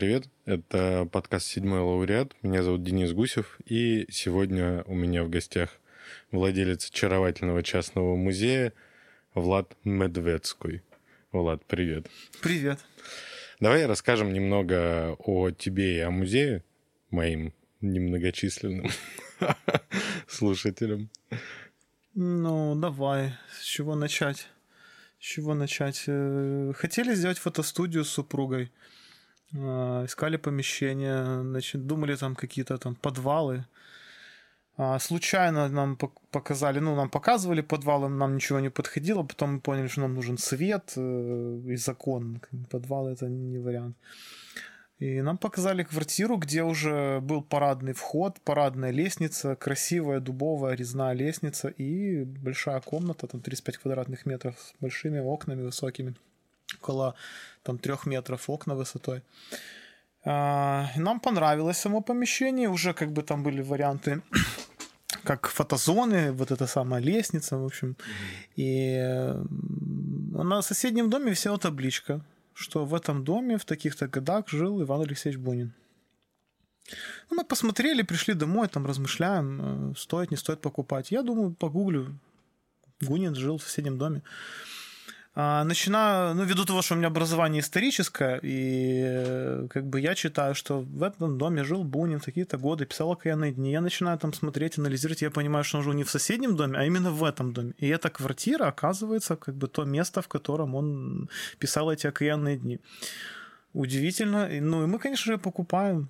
Привет. Это подкаст «Седьмой лауреат». Меня зовут Денис Гусев. И сегодня у меня в гостях владелец очаровательного частного музея Влад Медведской. Влад, привет. Привет. Давай расскажем немного о тебе и о музее моим немногочисленным слушателям. Ну, давай. С чего начать? С чего начать? Э, хотели сделать фотостудию с супругой. Э, искали помещение, значит, думали там какие-то там подвалы. А случайно нам показали, ну, нам показывали подвалы, нам ничего не подходило, потом мы поняли, что нам нужен свет э, и закон. Подвал это не вариант. И нам показали квартиру, где уже был парадный вход, парадная лестница, красивая дубовая резная лестница и большая комната, там 35 квадратных метров с большими окнами высокими, около там трех метров окна высотой. А, нам понравилось само помещение, уже как бы там были варианты как фотозоны, вот эта самая лестница, в общем. И на соседнем доме висела табличка что в этом доме в таких-то годах жил Иван Алексеевич Бунин. Ну, мы посмотрели, пришли домой, там размышляем, э, стоит, не стоит покупать. Я думаю, погуглю. Бунин жил в соседнем доме. А, начинаю, ну, ввиду того, что у меня образование историческое, и э, как бы я читаю, что в этом доме жил Бунин какие-то годы, писал окаянные дни. Я начинаю там смотреть, анализировать, я понимаю, что он жил не в соседнем доме, а именно в этом доме. И эта квартира оказывается как бы то место, в котором он писал эти окаянные дни. Удивительно. Ну, и мы, конечно же, покупаем.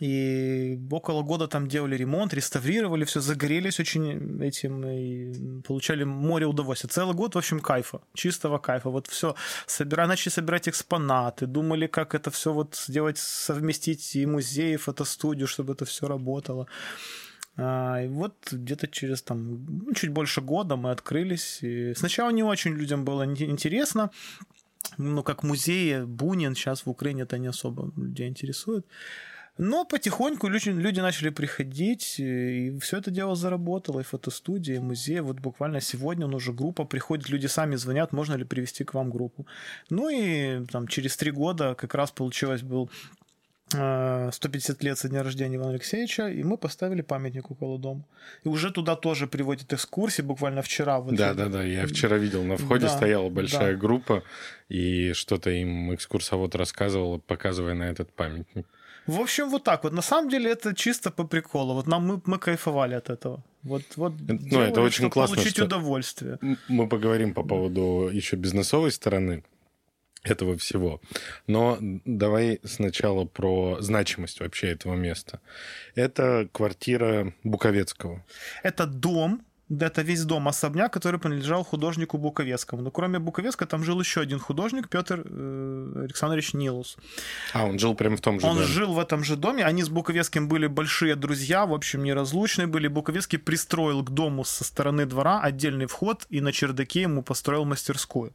И около года там делали ремонт, реставрировали все, загорелись очень этим и получали море удовольствия. Целый год, в общем, кайфа, чистого кайфа. Вот все, собира... начали собирать экспонаты, думали, как это все вот сделать, совместить и музей, и фотостудию, чтобы это все работало. А, и вот где-то через там ну, чуть больше года мы открылись. И сначала не очень людям было интересно, ну, как музей Бунин сейчас в Украине это не особо людей интересует. Но потихоньку люди, люди начали приходить, и все это дело заработало, и фотостудия, и музей. Вот буквально сегодня он уже группа приходит, люди сами звонят, можно ли привести к вам группу. Ну и там через три года как раз получилось был 150 э, лет со дня рождения Ивана Алексеевича, и мы поставили памятник около дома. И уже туда тоже приводят экскурсии, буквально вчера. Вот да, да, да, я вчера видел, на входе да, стояла большая да. группа, и что-то им экскурсовод рассказывал, показывая на этот памятник. В общем, вот так вот. На самом деле это чисто по приколу. Вот нам мы, мы кайфовали от этого. Вот, вот ну, делали, это очень классно, получить что удовольствие. Мы поговорим по поводу еще бизнесовой стороны этого всего. Но давай сначала про значимость вообще этого места. Это квартира Буковецкого. Это дом, это весь дом особняк, который принадлежал художнику Буковецкому. Но кроме Буковецка там жил еще один художник, Петр э, Александрович Нилус. А, он жил прямо в том же он доме? Он жил в этом же доме. Они с Буковецким были большие друзья, в общем, неразлучные были. Буковецкий пристроил к дому со стороны двора отдельный вход и на чердаке ему построил мастерскую.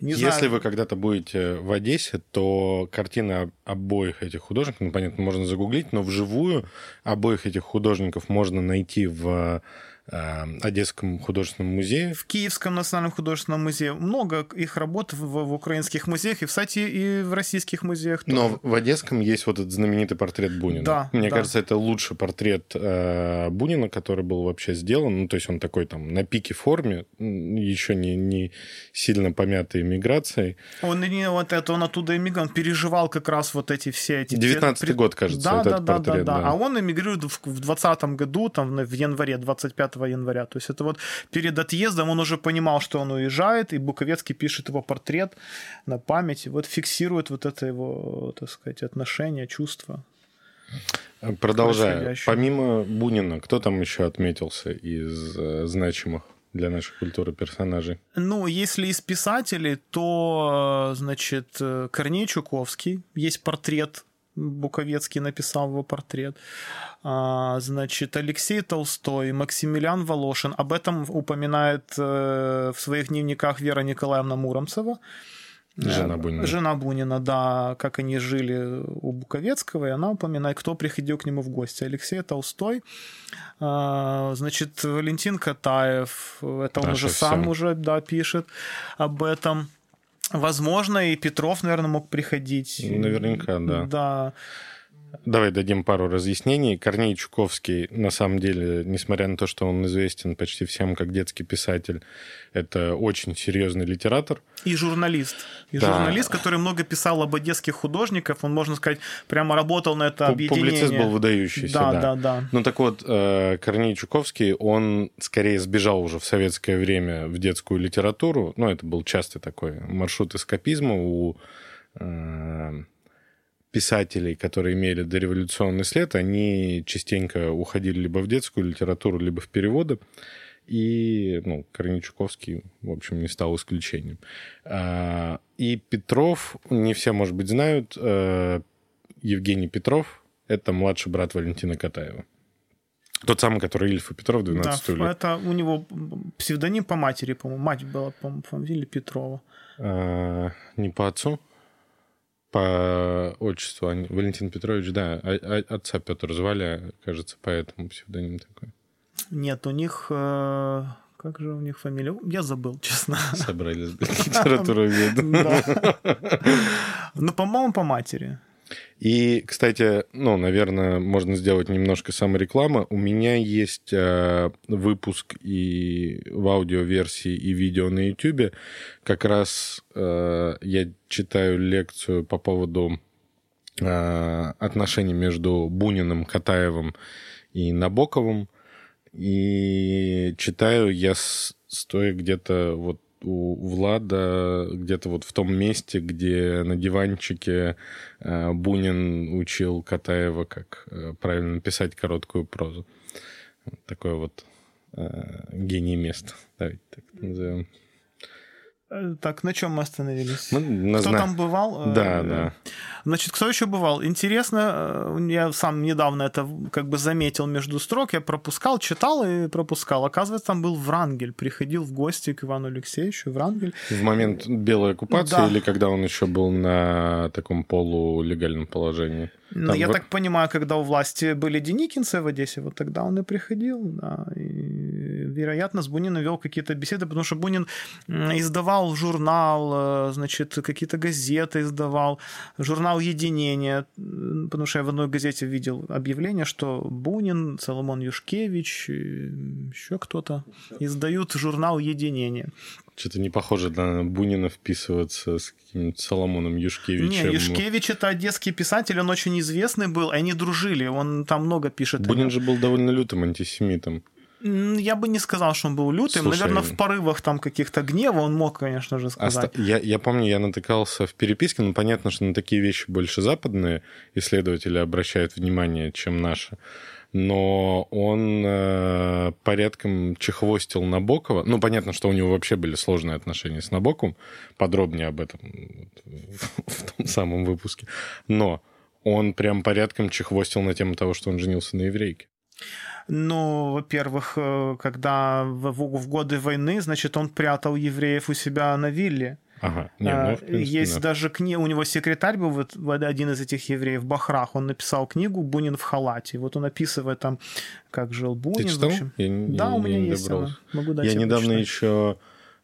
Не Если знаю. вы когда-то будете в Одессе, то картины обоих этих художников, ну, понятно, можно загуглить, но вживую обоих этих художников можно найти в Одесском художественном музее. В Киевском национальном художественном музее. Много их работ в, в украинских музеях, и, кстати, и в российских музеях тоже. Но в Одесском есть вот этот знаменитый портрет Бунина. Да, Мне да. кажется, это лучший портрет э, Бунина, который был вообще сделан. Ну, то есть он такой там на пике форме, еще не, не сильно помятый миграцией. Он не вот это, он оттуда эмигрант, переживал как раз вот эти все эти... 19 год, кажется, да, этот да, портрет. Да, да, да. А он эмигрирует в, в 20 году, там, в январе, 25 января. То есть это вот перед отъездом он уже понимал, что он уезжает, и Буковецкий пишет его портрет на память, и вот фиксирует вот это его, так сказать, отношение, чувство. Продолжая, помимо Бунина, кто там еще отметился из э, значимых? для нашей культуры персонажей? Ну, если из писателей, то, э, значит, э, Корней Чуковский, есть портрет Буковецкий написал его портрет. А, значит, Алексей Толстой, Максимилиан Волошин. Об этом упоминает э, в своих дневниках Вера Николаевна Муромцева. Жена Бунина. Жена Бунина, да, как они жили у Буковецкого, и она упоминает, кто приходил к нему в гости. Алексей Толстой, а, значит, Валентин Катаев, это он уже сам все. уже, да, пишет об этом. Возможно, и Петров, наверное, мог приходить. Наверняка, да. Да. Давай дадим пару разъяснений. Корней Чуковский, на самом деле, несмотря на то, что он известен почти всем как детский писатель, это очень серьезный литератор. И журналист. И Да. журналист, который много писал об одесских художников. Он, можно сказать, прямо работал на это объединение. Публицист был выдающийся, Да, да. да, да. Ну так вот, э, Корней Чуковский, он скорее сбежал уже в советское время в детскую литературу. Ну, это был частый такой маршрут эскапизма у э, писателей, которые имели дореволюционный след. Они частенько уходили либо в детскую литературу, либо в переводы. И, ну, Корней Чуковский, в общем, не стал исключением. А, И Петров, не все, может быть, знают, э, Евгений Петров — это младший брат Валентина Катаева. Тот самый, который Ильф и Петров 12 Да, лет. это у него псевдоним по матери, по-моему. Мать была, по-моему, фамилия Петрова. А, не по отцу, по отчеству. Валентин Петрович, да, отца Петр звали, кажется, поэтому псевдоним такой. Нет, у них... э, Как же у них фамилия? Я забыл, честно. Собрались литературу Да. Ну, по-моему, по матери. И, кстати, ну, наверное, можно сделать немножко саморекламы. У меня есть э, выпуск и в аудиоверсии, и видео на YouTube. Как раз э, я читаю лекцию по поводу э, отношений между Буниным, Катаевым и Набоковым. И читаю я стоя где-то вот у Влада, где-то вот в том месте, где на диванчике э, Бунин учил Катаева, как э, правильно писать короткую прозу. Такое вот э, гений место, давайте так назовем. Э, Так, на чем мы остановились? Ну, на Кто зна- там бывал? Э, Да, да. Значит, кто еще бывал? Интересно, э, я сам недавно это как бы заметил между строк, я пропускал, читал и пропускал. Оказывается, там был Врангель, приходил в гости к Ивану Алексеевичу, Врангель. В момент белой оккупации Да. или когда он еще был на таком полулегальном положении? Ну, Там я в- так понимаю, когда у власти были Деникинцы в Одессе, вот тогда он и приходил, да, и, вероятно, с Буниным вел какие-то беседы, потому что Бунин издавал журнал, э, значит, какие-то газеты издавал, журнал «Единение», потому что я в одной газете видел объявление, что Бунин, Соломон Юшкевич, еще кто-то издают журнал «Единение». Что-то не похоже на Бунина вписываться с каким-нибудь Соломоном Юшкевичем. Не, Юшкевич это одесский писатель, он очень известный был, они дружили, он там много пишет. Бунин же был довольно лютым антисемитом. Я бы не сказал, что он был лютым. Слушай, Наверное, в порывах там каких-то гнева он мог, конечно же, сказать. Оста- Я, я помню, я натыкался в переписке, но понятно, что на такие вещи больше западные исследователи обращают внимание, чем наши. Но он э, порядком чехвостил Набокова. Ну, понятно, что у него вообще были сложные отношения с Набоковым. Подробнее об этом в, в том самом выпуске. Но он прям порядком чехвостил на тему того, что он женился на еврейке. Ну, во-первых, э, когда в, в- в годы войны, значит, он прятал евреев у себя на вилле. Ага. Не, А, ну, в принципе, Есть да. даже книга, у него секретарь был, вот, один из этих евреев, Бахрах, он написал книгу «Бунин в халате». Вот он описывает там, как жил Бунин. Ты в читал? общем. Я, Да, я у меня есть добрался. она. Могу дать Я недавно почитать. еще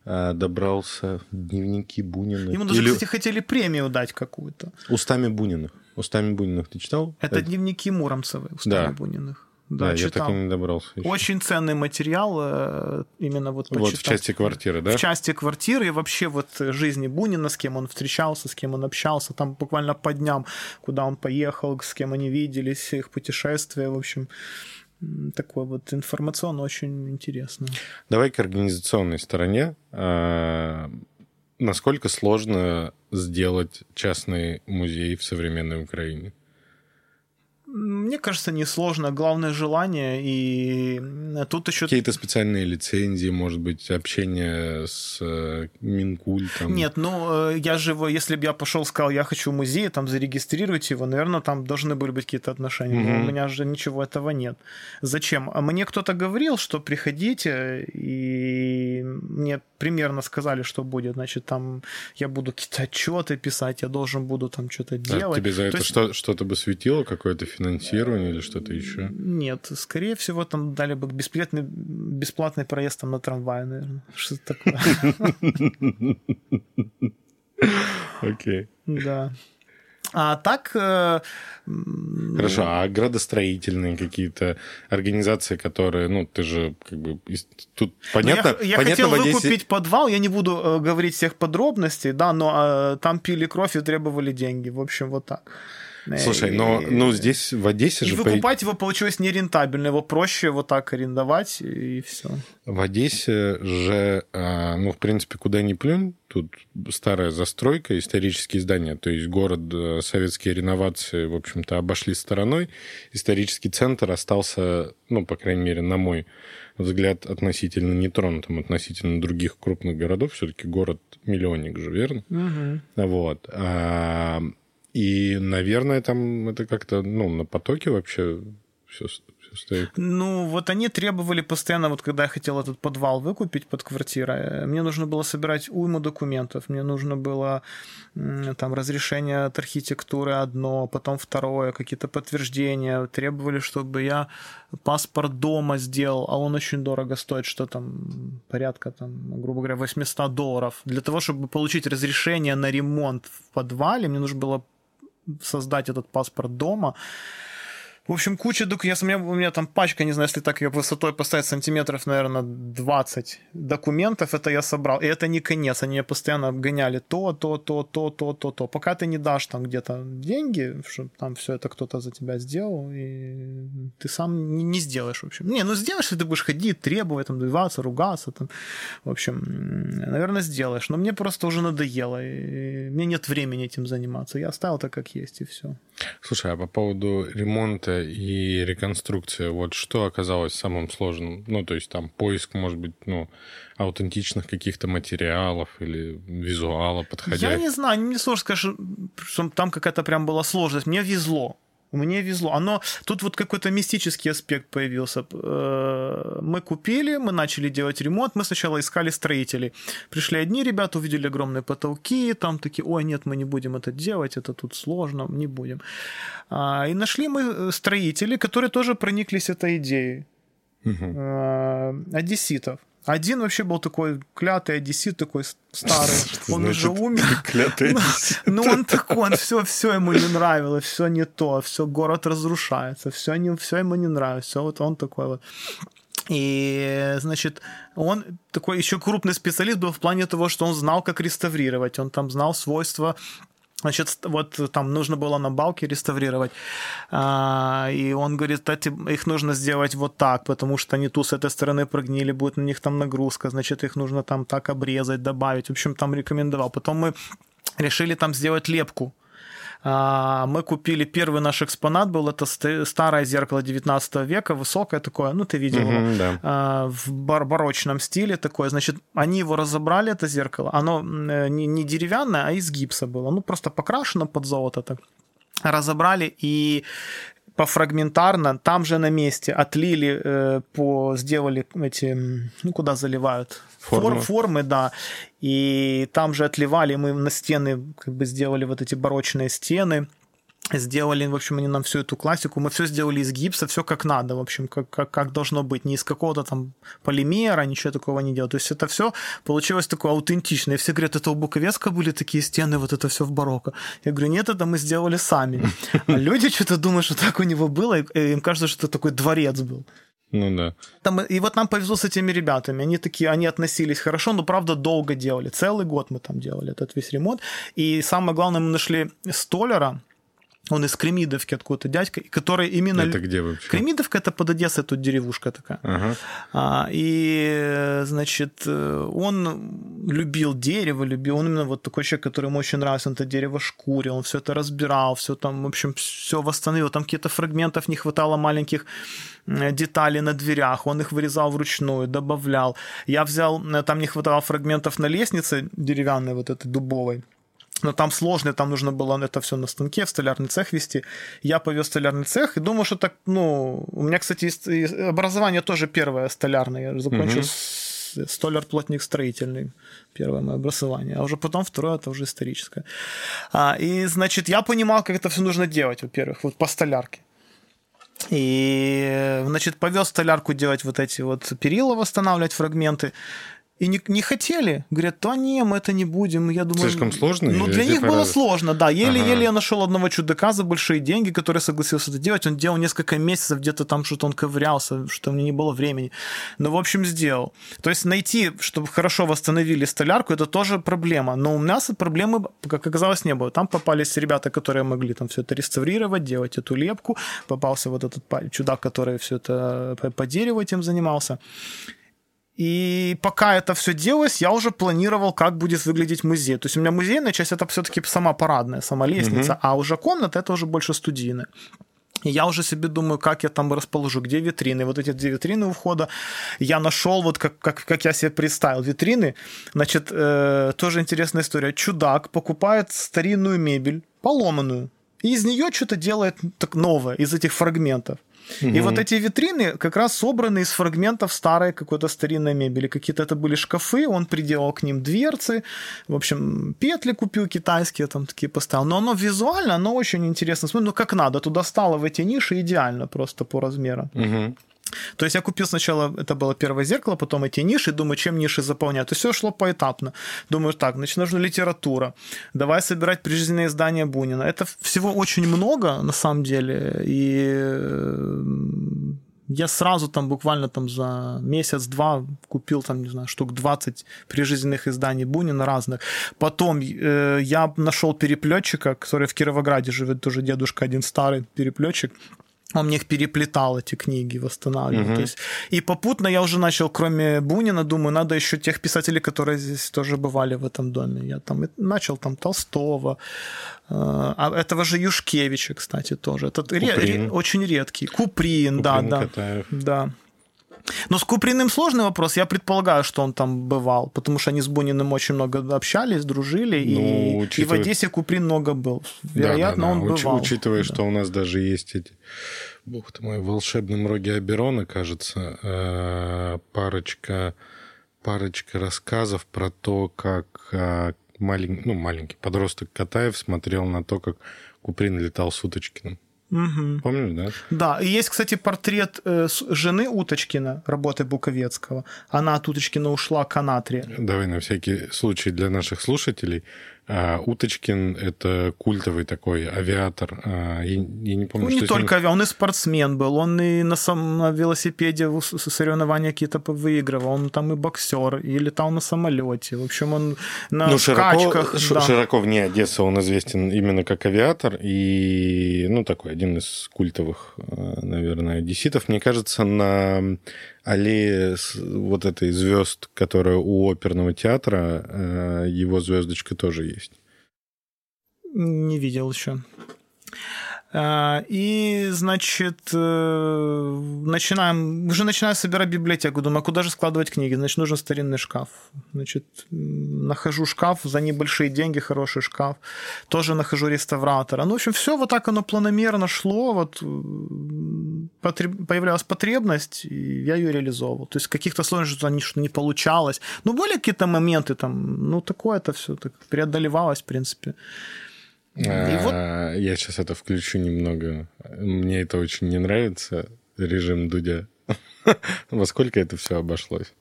э, добрался в дневники Бунина. Ему даже, Или кстати, хотели премию дать какую-то. Устами Буниных. Устами Буниных ты читал? Это дневники Муромцевой, устами Да. Буниных. Да, Да, я читал. так и не добрался. еще. Очень ценный материал, э, именно вот Вот в почитать. части квартиры, да? В части квартиры и вообще вот жизни Бунина, с кем он встречался, с кем он общался, там буквально по дням, куда он поехал, с кем они виделись, их путешествия, в общем, м, такой вот информационно очень интересно. Давай к организационной стороне. А, Насколько сложно сделать частный музей в современной Украине? Мне кажется, несложно. Главное желание. И тут еще... Какие-то специальные лицензии, может быть, общение с э, Минкультом? Нет, ну, э, я же его, если бы я пошел, сказал, я хочу музей, там, зарегистрировать его, наверное, там должны были быть какие-то отношения. Но Мгм. у меня же ничего этого нет. Зачем? А мне кто-то говорил, что приходите, и мне примерно сказали, что будет. Значит, там я буду какие-то отчеты писать, я должен буду там что-то А делать. тебе за То это есть- что, что-то бы светило, какое-то финансирование или что-то еще? Нет, скорее всего, там дали бы бесплатный, бесплатный проезд там на трамвае, наверное. Что-то такое. Окей. Да. А так... Э, Хорошо, а градостроительные какие-то организации, которые, ну, ты же как бы тут понятно... Ну, я, я понятно, хотел выкупить подвал, я не буду э, говорить всех подробностей, да, но э, там пили кровь и требовали деньги. В общем, вот так. Слушай, но ну, здесь в Одессе и же... выкупать его получилось нерентабельно, его проще вот так арендовать и все. В Одессе же, а, ну, в принципе, куда ни плюнь, тут старая застройка, исторические здания, то есть город, э, советские реновации, в общем-то, обошли стороной. Исторический центр остался, ну, по крайней мере, на мой взгляд, относительно нетронутым, относительно других крупных городов. Все-таки город-миллионник же, верно? Угу. Вот. А, и, наверное, там это как-то, ну, на потоке вообще все, все стоит. Ну, вот они требовали постоянно, вот когда я хотел этот подвал выкупить под квартирой, мне нужно было собирать уйму документов, мне нужно было там разрешение от архитектуры одно, потом второе, какие-то подтверждения, требовали, чтобы я паспорт дома сделал, а он очень дорого стоит, что там порядка, там, грубо говоря, 800 долларов. Для того, чтобы получить разрешение на ремонт в подвале, мне нужно было создать этот паспорт дома. В общем, куча документов. У меня, у меня там пачка, не знаю, если так ее высотой поставить сантиметров, наверное, 20 документов, это я собрал. И это не конец. Они меня постоянно обгоняли то, то, то, то, то, то, то. Пока ты не дашь там где-то деньги, чтобы там все это кто-то за тебя сделал, и ты сам не, не сделаешь, в общем. Не, ну сделаешь, ты будешь ходить, требовать, там, добиваться, ругаться, там. В общем, наверное, сделаешь. Но мне просто уже надоело. И мне нет времени этим заниматься. Я оставил так, как есть, и все. Слушай, а по поводу ремонта и реконструкции, вот что оказалось самым сложным? Ну, то есть там поиск, может быть, ну, аутентичных каких-то материалов или визуала подходящих? Я не знаю, не сложно сказать, что там какая-то прям была сложность. Мне везло. Мне везло. Оно, тут вот какой-то мистический аспект появился. Э, мы купили, мы начали делать ремонт, мы сначала искали строителей. Пришли одни ребята, увидели огромные потолки, там такие, ой, нет, мы не будем это делать, это тут сложно, не будем. А, и нашли мы э, строителей, которые тоже прониклись этой идеей. Угу. Одесситов. Один вообще был такой клятый одессит, такой старый. Он уже умер. Клятый Ну, он такой, он все, все ему не нравилось, все не то, все, город разрушается, все, не, все ему не нравится. Все, вот он такой вот. И, значит, он такой еще крупный специалист был в плане того, что он знал, как реставрировать. Он там знал свойства Значит, вот там нужно было на балке реставрировать. А, и он говорит, эти, их нужно сделать вот так, потому что они ту с этой стороны прогнили, будет на них там нагрузка, значит, их нужно там так обрезать, добавить. В общем, там рекомендовал. Потом мы решили там сделать лепку мы купили первый наш экспонат, был это старое зеркало 19 века, высокое такое, ну, ты видел угу, его, да. А, в бар барочном стиле такое. Значит, они его разобрали, это зеркало. Оно э, не, не деревянное, а из гипса было. Ну, просто покрашено под золото так разобрали и пофрагментарно, там же на месте отлили, э, по, сделали эти, ну, куда заливают? Формы. Фор, формы, да. И там же отливали, мы на стены как бы сделали вот эти барочные стены, сделали, в общем, они нам всю эту классику, мы все сделали из гипса, все как надо, в общем, как, как, как должно быть, не из какого-то там полимера, ничего такого не делать. То есть это все получилось такое аутентичное. И все говорят, это у Буковецка были такие стены, вот это все в барокко. Я говорю, нет, это мы сделали сами. А люди что-то думают, что так у него было, и им кажется, что это такой дворец был. Ну да. Там, и вот нам повезло с этими ребятами. Они такие, они относились хорошо, но правда долго делали. Целый год мы там делали этот весь ремонт. И самое главное, мы нашли столяра, он из Кремидовки откуда-то дядька, который именно... Это где вообще? Кремидовка это под Одессой, тут деревушка такая. Ага. А, и, значит, он любил дерево, любил... Он именно вот такой человек, который ему очень нравился, он это дерево шкурил, он все это разбирал, все там, в общем, все восстановил. Там какие-то фрагментов не хватало маленьких деталей на дверях, он их вырезал вручную, добавлял. Я взял, там не хватало фрагментов на лестнице деревянной, вот этой дубовой но там сложно, там нужно было это все на станке, в столярный цех вести. Я повез столярный цех и думал, что так, ну, у меня, кстати, образование тоже первое столярное. Я закончил угу. столяр-плотник строительный, первое мое образование, а уже потом второе, это уже историческое. А, и, значит, я понимал, как это все нужно делать, во-первых, вот по столярке. И, значит, повез столярку делать вот эти вот перила, восстанавливать фрагменты. И не, не хотели. Говорят, да не, мы это не будем. Я думаю, Слишком сложно? Ну, для них типа было сложно, да. Еле-еле Ага. я нашел одного чудака за большие деньги, который согласился это делать. Он делал несколько месяцев, где-то там что-то он ковырялся, что у меня не было времени. Но, в общем, сделал. То есть найти, чтобы хорошо восстановили столярку, это тоже проблема. Но у нас проблемы, как оказалось, не было. Там попались ребята, которые могли там все это реставрировать, делать эту лепку. Попался вот этот чудак, который все это по, по дереву этим занимался. И пока это все делалось, я уже планировал, как будет выглядеть музей. То есть у меня музейная часть это все-таки сама парадная, сама лестница, а уже комната это уже больше студийная. И я уже себе думаю, как я там расположу, где витрины. Вот эти две витрины у входа я нашел, вот как, как, как я себе представил. Витрины, значит, э, тоже интересная история. Чудак покупает старинную мебель, поломанную, и из нее что-то делает так новое, из этих фрагментов. И вот эти витрины как раз собраны из фрагментов старой какой-то старинной мебели. Какие-то это были шкафы, он приделал к ним дверцы, в общем, петли купил китайские, там такие поставил. Но оно визуально, оно очень интересно. Смотри, ну как надо, туда стало в эти ниши идеально просто по размерам. Мгм. То есть я купил сначала, это было первое зеркало, потом эти ниши, думаю, чем ниши заполнять. То есть все шло поэтапно. Думаю, так, значит, нужна литература. Давай собирать прижизненные издания Бунина. Это всего очень много, на самом деле. И я сразу там буквально там за месяц-два купил там, не знаю, штук 20 прижизненных изданий Бунина разных. Потом э, я нашел переплетчика, который в Кировограде живет, тоже дедушка один старый переплетчик. Он мне их переплетал, эти книги, восстанавливал. Мгм. То есть, и попутно я уже начал, кроме Бунина, думаю, надо еще тех писателей, которые здесь тоже бывали в этом доме. Я там начал там Толстого, э, а этого же Юшкевича, кстати, тоже. Этот ре- ре- очень редкий. Куприн, да, Куприн, да. Катаев. Да. Но с Куприным сложный вопрос. Я предполагаю, что он там бывал, потому что они с Буниным очень много общались, дружили, и, Ну, и в учитывая- Одессе Куприн много был. Да, Вероятно, да, да. он Уч- бывал. учитывая, Да. что у нас даже есть эти, бог ты мой, в волшебном роге Аберона, кажется, э, парочка, парочка рассказов про то, как э, малень- ну, маленький подросток Катаев смотрел на то, как Куприн летал с Уточкиным. Мгм. Помнишь, да? Да, и есть, кстати, портрет э, жены Уточкина, работы Буковецкого. Она от Уточкина ушла к Анатре. Давай на всякий случай для наших слушателей. А, Уточкин — это культовый такой авиатор. А, Я, я не помню, Ну, что не с ним- только авиа, он и спортсмен был, он и на, сам, на велосипеде соревнования какие-то выигрывал, он там и боксер, и летал на самолете. В общем, он на Ну, широко, скачках. ш- да. широко вне Одессы он известен именно как авиатор и, ну, такой один из культовых, э, наверное, одесситов. Мне кажется, на аллее с- вот этой звезд, которая у оперного театра, э, его звездочка тоже есть. Не видел еще. А, И, значит, э, начинаем, уже начинаю собирать библиотеку. Думаю, а куда же складывать книги? Значит, нужен старинный шкаф. Значит, нахожу шкаф за небольшие деньги, хороший шкаф. Тоже нахожу реставратора. Ну, в общем, все вот так оно планомерно шло. Вот м, потреб- появлялась потребность, и я ее реализовывал. То есть каких-то сложностей что не получалось. Ну, были какие-то моменты там, ну, такое это все так преодолевалось, в принципе. И вот А, Я сейчас это включу немного. Мне это очень не нравится, режим Дудя. Во сколько это все обошлось?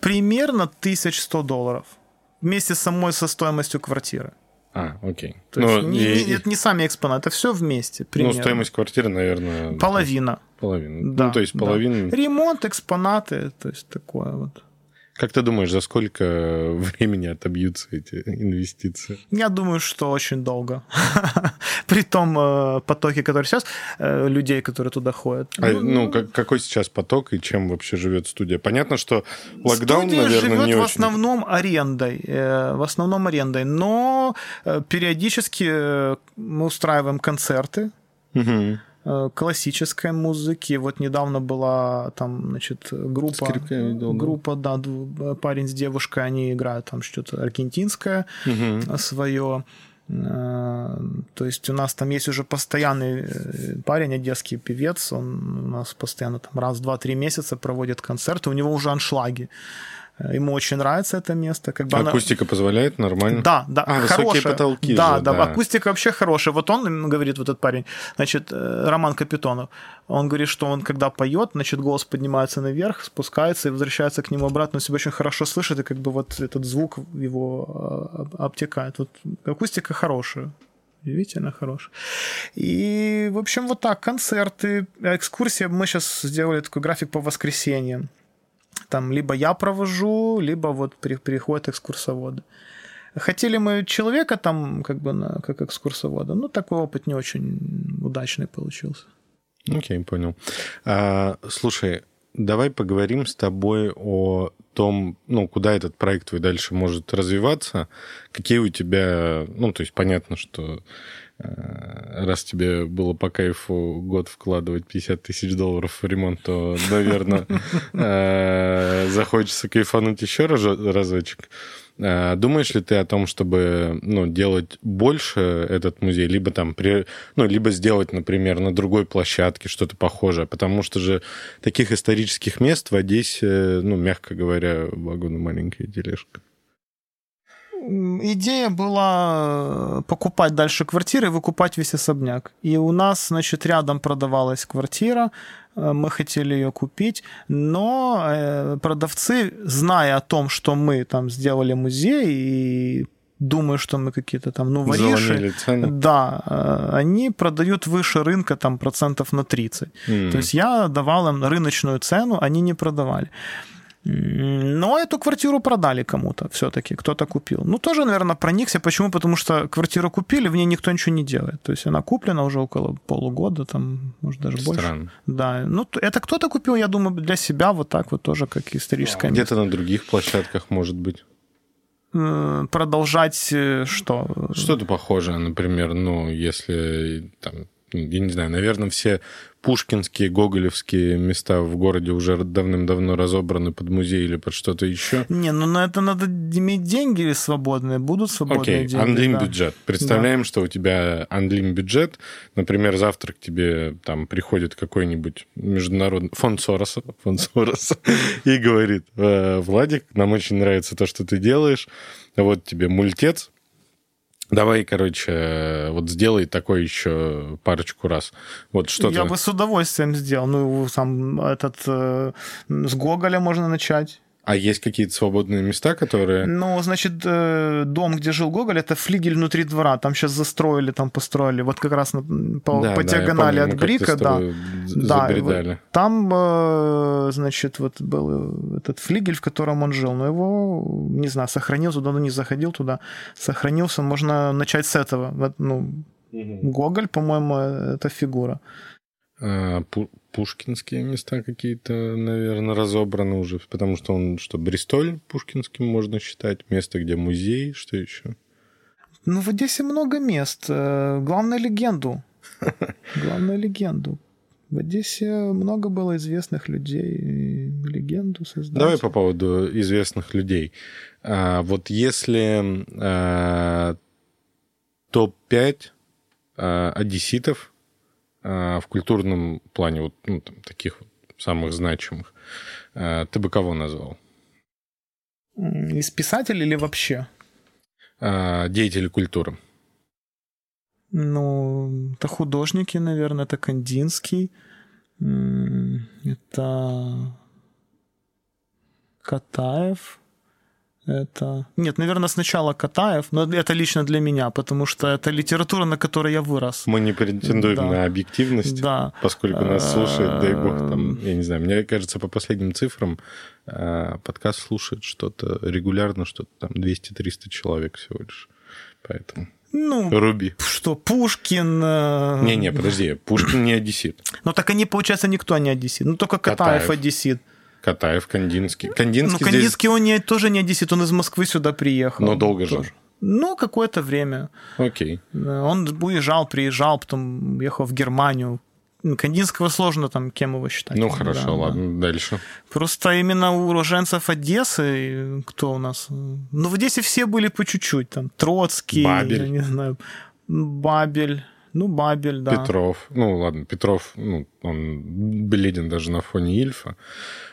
примерно 1100 долларов. Вместе с самой со стоимостью квартиры. А, окей. То Ну, есть не, и- не- это не сами экспонаты, это все вместе. ну, Примерно. стоимость квартиры, наверное... Половина. Половина. Да, ну, то есть да. половина... Ремонт, экспонаты, то есть такое вот. Как ты думаешь, за сколько времени отобьются эти инвестиции? Я думаю, что очень долго. При том э, потоке, который сейчас, э, людей, которые туда ходят. А, ну, как- какой сейчас поток и чем вообще живет студия? Понятно, что локдаун, Студия наверное, живет не в очень... основном арендой, э, в основном арендой, но периодически мы устраиваем концерты Мгм. Э, классической музыки. Вот недавно была там, значит, группа, видел, да. группа, да, дву- парень с девушкой, они играют там что-то аргентинское Мгм. свое. Э, То есть у нас там есть уже постоянный э, парень, одесский певец, он у нас постоянно там раз, два, три месяца проводит концерты, у него уже аншлаги. Ему очень нравится это место. Как бы Акустика она... позволяет нормально? Да, да. А, хорошая. потолки да, же, да, да. Акустика вообще хорошая. Вот он говорит, вот этот парень, значит, э, Роман Капитонов, он говорит, что он когда поет, значит, голос поднимается наверх, спускается и возвращается к нему обратно. Он себя очень хорошо слышит, и как бы вот этот звук его а, обтекает. Вот акустика хорошая удивительно хорош. И, в общем, вот так, концерты, экскурсия. Мы сейчас сделали такой график по воскресеньям. Там либо я провожу, либо вот при, приходят экскурсоводы. Хотели мы человека там как бы на, как экскурсовода, но такой опыт не очень удачный получился. Окей, okay, понял. А, слушай, давай поговорим с тобой о том, ну, куда этот проект твой дальше может развиваться, какие у тебя, ну, то есть понятно, что раз тебе было по кайфу год вкладывать 50 тысяч долларов в ремонт, то, наверное, э, захочется кайфануть еще разочек. А, думаешь ли ты о том, чтобы ну, делать больше этот музей, либо там, ну, либо сделать, например, на другой площадке что-то похожее? Потому что же таких исторических мест в Одессе, ну, мягко говоря, вагон маленькая тележка. Идея была покупать дальше квартиры и выкупать весь особняк. И у нас, значит, рядом продавалась квартира, Э, мы хотели ее купить, но э, продавцы, зная о том, что мы там сделали музей и думаю, что мы какие-то там, ну, вориши. Да, э, они продают выше рынка там процентов на 30. Mm. То есть я давал им рыночную цену, они не продавали. Но эту квартиру продали кому-то все-таки, кто-то купил. Ну, тоже, наверное, проникся. Почему? Потому что квартиру купили, в ней никто ничего не делает. То есть она куплена уже около полугода, там, может, даже Странно. больше. Да. Ну, это кто-то купил, я думаю, для себя вот так вот тоже, как историческое Где-то на других площадках, может быть продолжать э, что? Что-то похожее, например, ну, если там, я не знаю, наверное, все пушкинские, гоголевские места в городе уже давным-давно разобраны под музей или под что-то еще. Не, ну на это надо иметь деньги свободные, будут свободные okay, деньги. Окей, да. бюджет. Представляем, да. что у тебя анлим бюджет, например, завтра к тебе там приходит какой-нибудь международный фонд Сороса, фонд Сороса и говорит, «Э, Владик, нам очень нравится то, что ты делаешь, вот тебе мультец, Давай, короче, вот сделай такой еще парочку раз. Вот что Я бы с удовольствием сделал. Ну, сам этот э, с Гоголя можно начать. А есть какие-то свободные места, которые... Ну, значит, э, дом, где жил Гоголь, это флигель внутри двора. Там сейчас застроили, там построили. Вот как раз по, да, по да, диагонали помню, от Брика, да. Да, вот, там, э, значит, вот был этот флигель, в котором он жил. Но его, не знаю, сохранился, давно не заходил туда. Сохранился, можно начать с этого. Ну, угу. Гоголь, по-моему, это фигура. А, пушкинские места какие-то, наверное, разобраны уже, потому что он, что, Бристоль пушкинским можно считать, место, где музей, что еще? Ну, в Одессе много мест. Э, главное, легенду. Главное, легенду. В Одессе много было известных людей, легенду создать. Давай по поводу известных людей. А, вот если а, топ-5 а, одесситов, в культурном плане, вот ну, там, таких самых значимых, а, ты бы кого назвал? Из писателей или вообще? А, деятели культуры. Ну, это художники, наверное, это Кандинский, это Катаев, это... Нет, наверное, сначала Катаев, но это лично для меня, потому что это литература, на которой я вырос. Мы не претендуем да. на объективность, да. поскольку нас слушает, дай бог, там, я не знаю, мне кажется, по последним цифрам э, подкаст слушает что-то регулярно, что-то там 200-300 человек всего лишь. Поэтому... Ну, Руби. Что, Пушкин... Э, Не-не, подожди, Пушкин не одессит. Ну, так они, получается, никто не одессит. Ну, только Катаев, Катаев. одессит. Катаев, Кандинский. Кандинский, ну, Кандинский здесь... он не, тоже не одессит, он из Москвы сюда приехал. Но долго жил. Ну, какое-то время. Окей. Он уезжал, приезжал, потом ехал в Германию. Кандинского сложно там кем его считать. Ну, хорошо, да, ладно, да. дальше. Просто именно у уроженцев Одессы, кто у нас? Ну, в Одессе все были по чуть-чуть, там, Троцкий, Бабель. я не знаю, Бабель, Ну, Бабель, да. Петров. Ну, ладно, Петров, ну, он бледен даже на фоне Ильфа.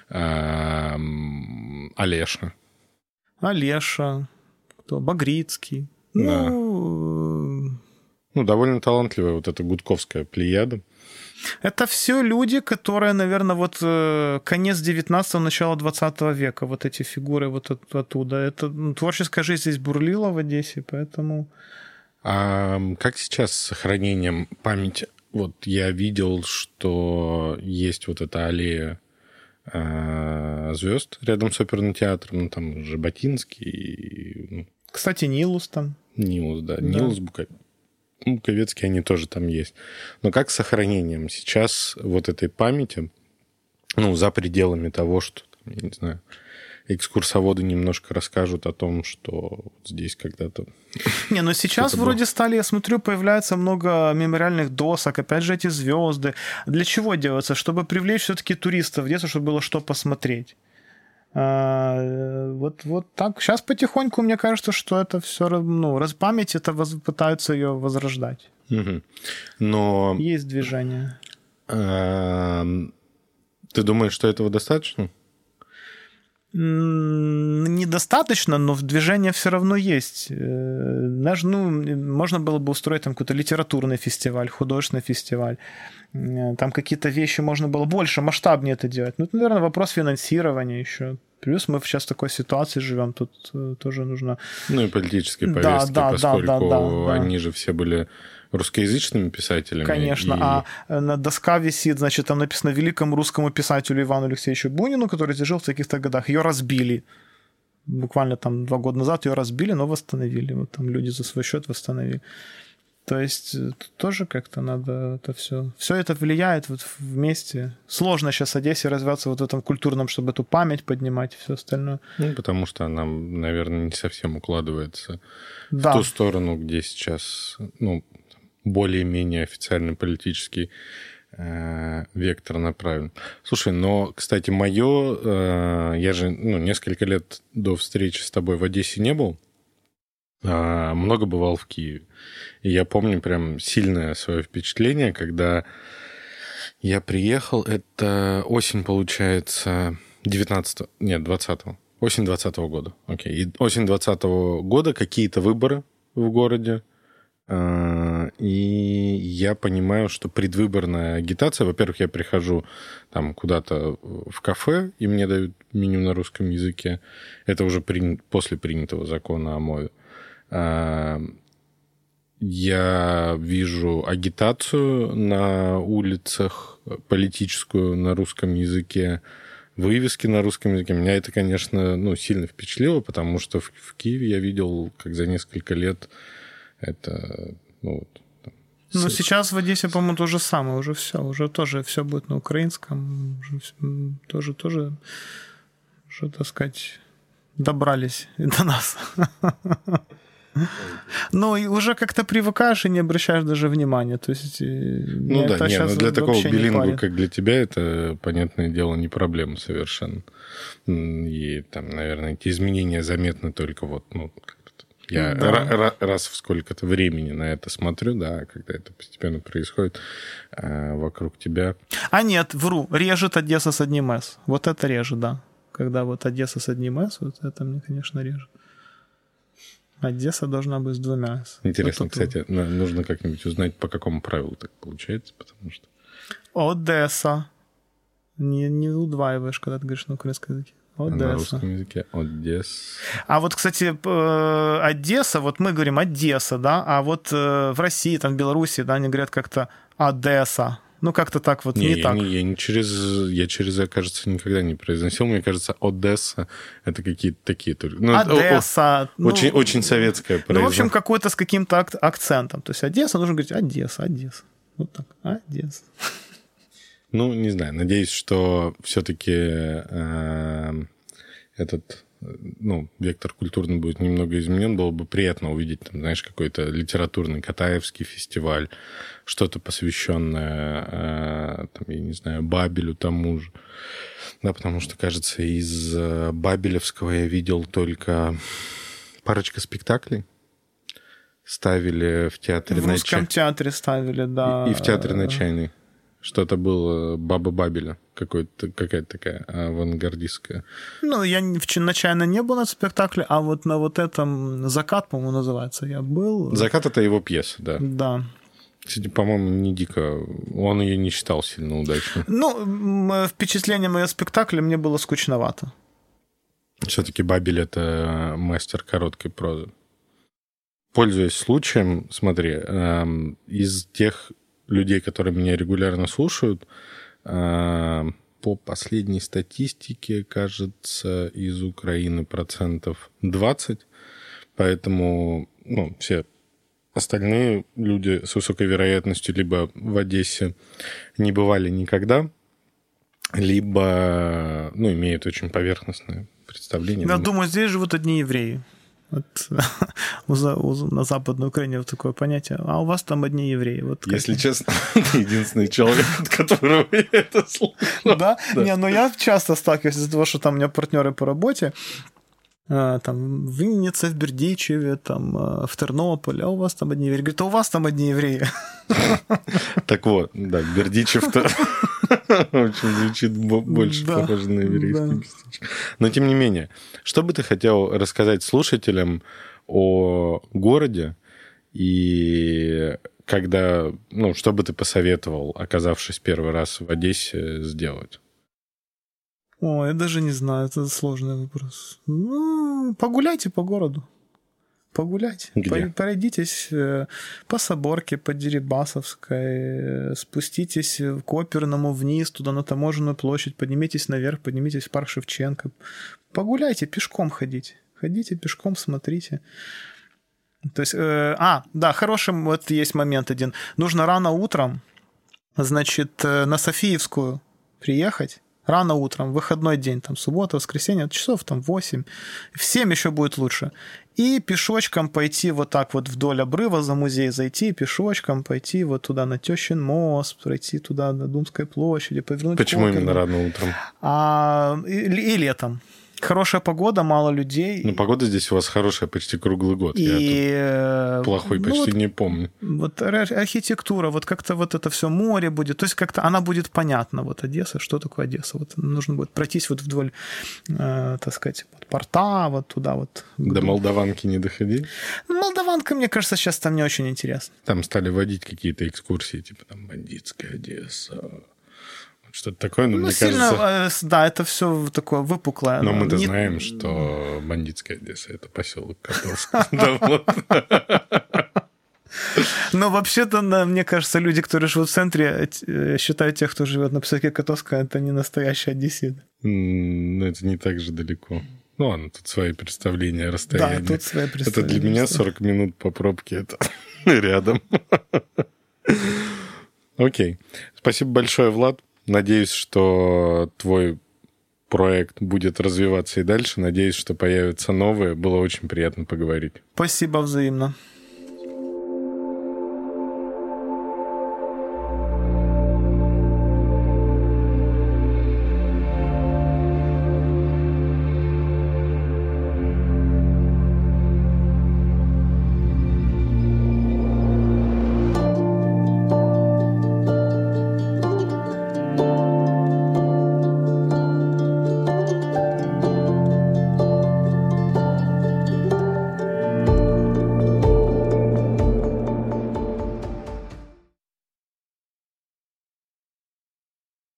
Эм, Олеша. Олеша. Кто? Багрицкий. Да. Ну, Ну, довольно талантливая вот эта гудковская плеяда. это все люди, которые, наверное, вот э, конец 19-го, начало 20 века, вот эти фигуры вот от- оттуда. Это ну, творческая жизнь здесь бурлила в Одессе, поэтому... А как сейчас с сохранением памяти? Вот я видел, что есть вот эта аллея звезд рядом с оперным театром, ну там Жаботинский, ну, Кстати, Нилус там. Нилус, да, Нилус, Бука... Буковецкий, они тоже там есть. Но как с сохранением сейчас вот этой памяти, ну, за пределами того, что, я не знаю, экскурсоводы немножко расскажут о том, что здесь когда-то... Не, но сейчас Что-то вроде стали, я смотрю, появляется много мемориальных досок, опять же эти звезды. Для чего делается? Чтобы привлечь все-таки туристов в детство, чтобы было что посмотреть. А, вот, вот так. Сейчас потихоньку, мне кажется, что это все, ну, раз память, это воз- пытаются ее возрождать. Мгм. Но Есть движение. эм, ты думаешь, что этого достаточно? Недостаточно, но движение все равно есть. Э, Знаешь, ну, можно было бы устроить там какой-то литературный фестиваль, художественный фестиваль. Там какие-то вещи можно было больше, масштабнее это делать. Ну, это, наверное, вопрос финансирования еще. Плюс мы сейчас в такой ситуации живем, тут э, тоже нужно... Ну и политической Да, повестки, да, да, поскольку да, да, да. они же все были русскоязычными писателями. Конечно, и- а э, на доска висит, значит, там написано великому русскому писателю Ивану Алексеевичу Бунину, который жил в таких-то годах. Ее разбили. Буквально там два года назад ее разбили, но восстановили. Вот там люди за свой счет восстановили. То есть э, тут тоже как-то надо это все... Все это влияет вот вместе. Сложно сейчас Одессе развиваться вот в этом культурном, чтобы эту память поднимать и все остальное. Ну, потому что она, наверное, не совсем укладывается Да. в ту сторону, где сейчас, ну, более-менее официальный политический э, вектор направлен. Слушай, но, кстати, мое, э, я же, ну, несколько лет до встречи с тобой в Одессе не был, много бывал в Киеве. И я помню прям сильное свое впечатление, когда я приехал, это осень, получается, 19 нет, 20 осень 20 года. Окей. И осень 20 года какие-то выборы в городе. А, И я понимаю, что предвыборная агитация, во-первых, я прихожу там куда-то в кафе, и мне дают меню на русском языке. Это уже при- после принятого закона о мове. А, Я вижу агитацию на улицах политическую на русском языке, вывески на русском языке. Меня это, конечно, ну, сильно впечатлило, потому что в, в Киеве я видел, как за несколько лет это, ну, вот, там, Ну, с- сейчас в Одессе, по-моему, то же самое. Уже все. Уже тоже все будет на украинском. Уже всё, м, тоже, тоже, что так сказать, добрались и до нас. Ну, и уже как-то привыкаешь и не обращаешь даже внимания. То есть, э, Ну да, не, щас ну для такого билингу, как для тебя, это, понятное дело, не проблема совершенно. И там, наверное, эти изменения заметны только вот, ну, я Да. ра- ра- раз в сколько-то времени на это смотрю, да, когда это постепенно происходит а, вокруг тебя. А нет, вру. Режет Одесса с одним «с». Вот это режет, да. Когда вот Одесса с одним «с», вот это мне, конечно, режет. Одесса должна быть с двумя. Интересно, Вот кстати, на- нужно как-нибудь узнать, по какому правилу так получается, потому что... Одесса. Не, не удваиваешь, когда ты говоришь на украинском языке. На Одесса. русском языке Одесс. А вот, кстати, э, Одесса, вот мы говорим Одесса, да, а вот э, в России, там, в Беларуси, да, они говорят как-то Одесса. Ну, как-то так вот, Не, не, я, так. Не, я не через, я через, «э», кажется, никогда не произносил. Мне кажется, Одесса это какие-то такие. Ну, это о- о- Одесса. ну, очень, очень советское Ну, в общем, произношение. какой-то с каким-то ак- акцентом. То есть Одесса, нужно говорить Одесса, Одесса. Вот так, Одесса. Ну, не знаю. Надеюсь, что все-таки этот э, ну, вектор культурный будет немного изменен. Было бы приятно увидеть, там, знаешь, какой-то литературный Катаевский фестиваль, что-то посвященное, э, там, я не знаю, Бабелю тому же. Да, потому что, кажется, из э, Бабелевского я видел только парочка спектаклей. ставили в театре В русском на театре ставили, да. И, и в театре на чайной. Что-то было Баба Бабеля, какой-то, какая-то такая авангардистская. Ну, я в, на чайной не был на спектакле, а вот на вот этом «Закат», по-моему, называется, я был. «Закат» — это его пьеса, да. Да. Кстати, по-моему, не дико. Он ее не считал сильно удачной. Ну, впечатление моего спектакля мне было скучновато. Все-таки Бабель — это мастер короткой прозы. Пользуясь случаем, смотри, эм, из тех людей, которые меня регулярно слушают, э, по последней статистике, кажется, из Украины процентов 20, поэтому ну, все Остальные люди с высокой вероятностью либо в Одессе не бывали никогда, либо ну, имеют очень поверхностное представление. Я думаю, здесь живут одни евреи. Вот, на Западной Украине вот такое понятие. А у вас там одни евреи. Вот Если как... честно, ты единственный человек, от которого я это слышал. Да? да? Не, но я часто сталкиваюсь из-за того, что там у меня партнеры по работе, там, в Виннице, в Бердичеве, там, а, в Тернополе, а у вас там одни евреи. Говорит, а у вас там одни евреи. Так вот, да, Бердичев-то очень звучит больше похоже на еврейский местечко. Но тем не менее, что бы ты хотел рассказать слушателям о городе и когда, ну, что бы ты посоветовал, оказавшись первый раз в Одессе, сделать? О, я даже не знаю, это сложный вопрос. Ну, погуляйте по городу. Погуляйте. Где? Пройдитесь э, по Соборке, по Дерибасовской, э, спуститесь к Оперному вниз, туда на Таможенную площадь, поднимитесь наверх, поднимитесь в парк Шевченко. Погуляйте, пешком ходите. Ходите пешком, смотрите. То есть, э, а, да, хороший вот есть момент один. Нужно рано утром, значит, э, на Софиевскую приехать, рано утром, выходной день, там, суббота, воскресенье, часов там 8, в 7 еще будет лучше. И пешочком пойти вот так вот вдоль обрыва за музей зайти, пешочком пойти вот туда на Тещин мост, пройти туда на Думской площади, повернуть. Почему именно рано утром? А, и, и летом хорошая погода, мало людей. Ну, погода здесь у вас хорошая почти круглый год. И... Я плохой ну, почти вот, не помню. Вот архитектура, вот как-то вот это все море будет. То есть как-то она будет понятна, вот Одесса, что такое Одесса. Вот нужно будет пройтись вот вдоль, э, так сказать, вот порта, вот туда вот. До Молдаванки не доходили? Ну, Молдаванка, мне кажется, сейчас там не очень интересно. Там стали водить какие-то экскурсии, типа там бандитская Одесса что-то такое, но ну, мне сильно, кажется... Э, да, это все такое выпуклое. Но мы-то не... знаем, что бандитская Одесса — это поселок. Но вообще-то, мне кажется, люди, которые живут в центре, э, считают тех, кто живет на поселке Котовска, это не настоящий одессит. Ну, это не так же далеко. Ну ладно, тут свои представления расстояния. Да, тут свои представления. Это для меня 40 минут по пробке, это рядом. Окей. Спасибо большое, Влад. Надеюсь, что твой проект будет развиваться и дальше. Надеюсь, что появятся новые. Было очень приятно поговорить. Спасибо взаимно.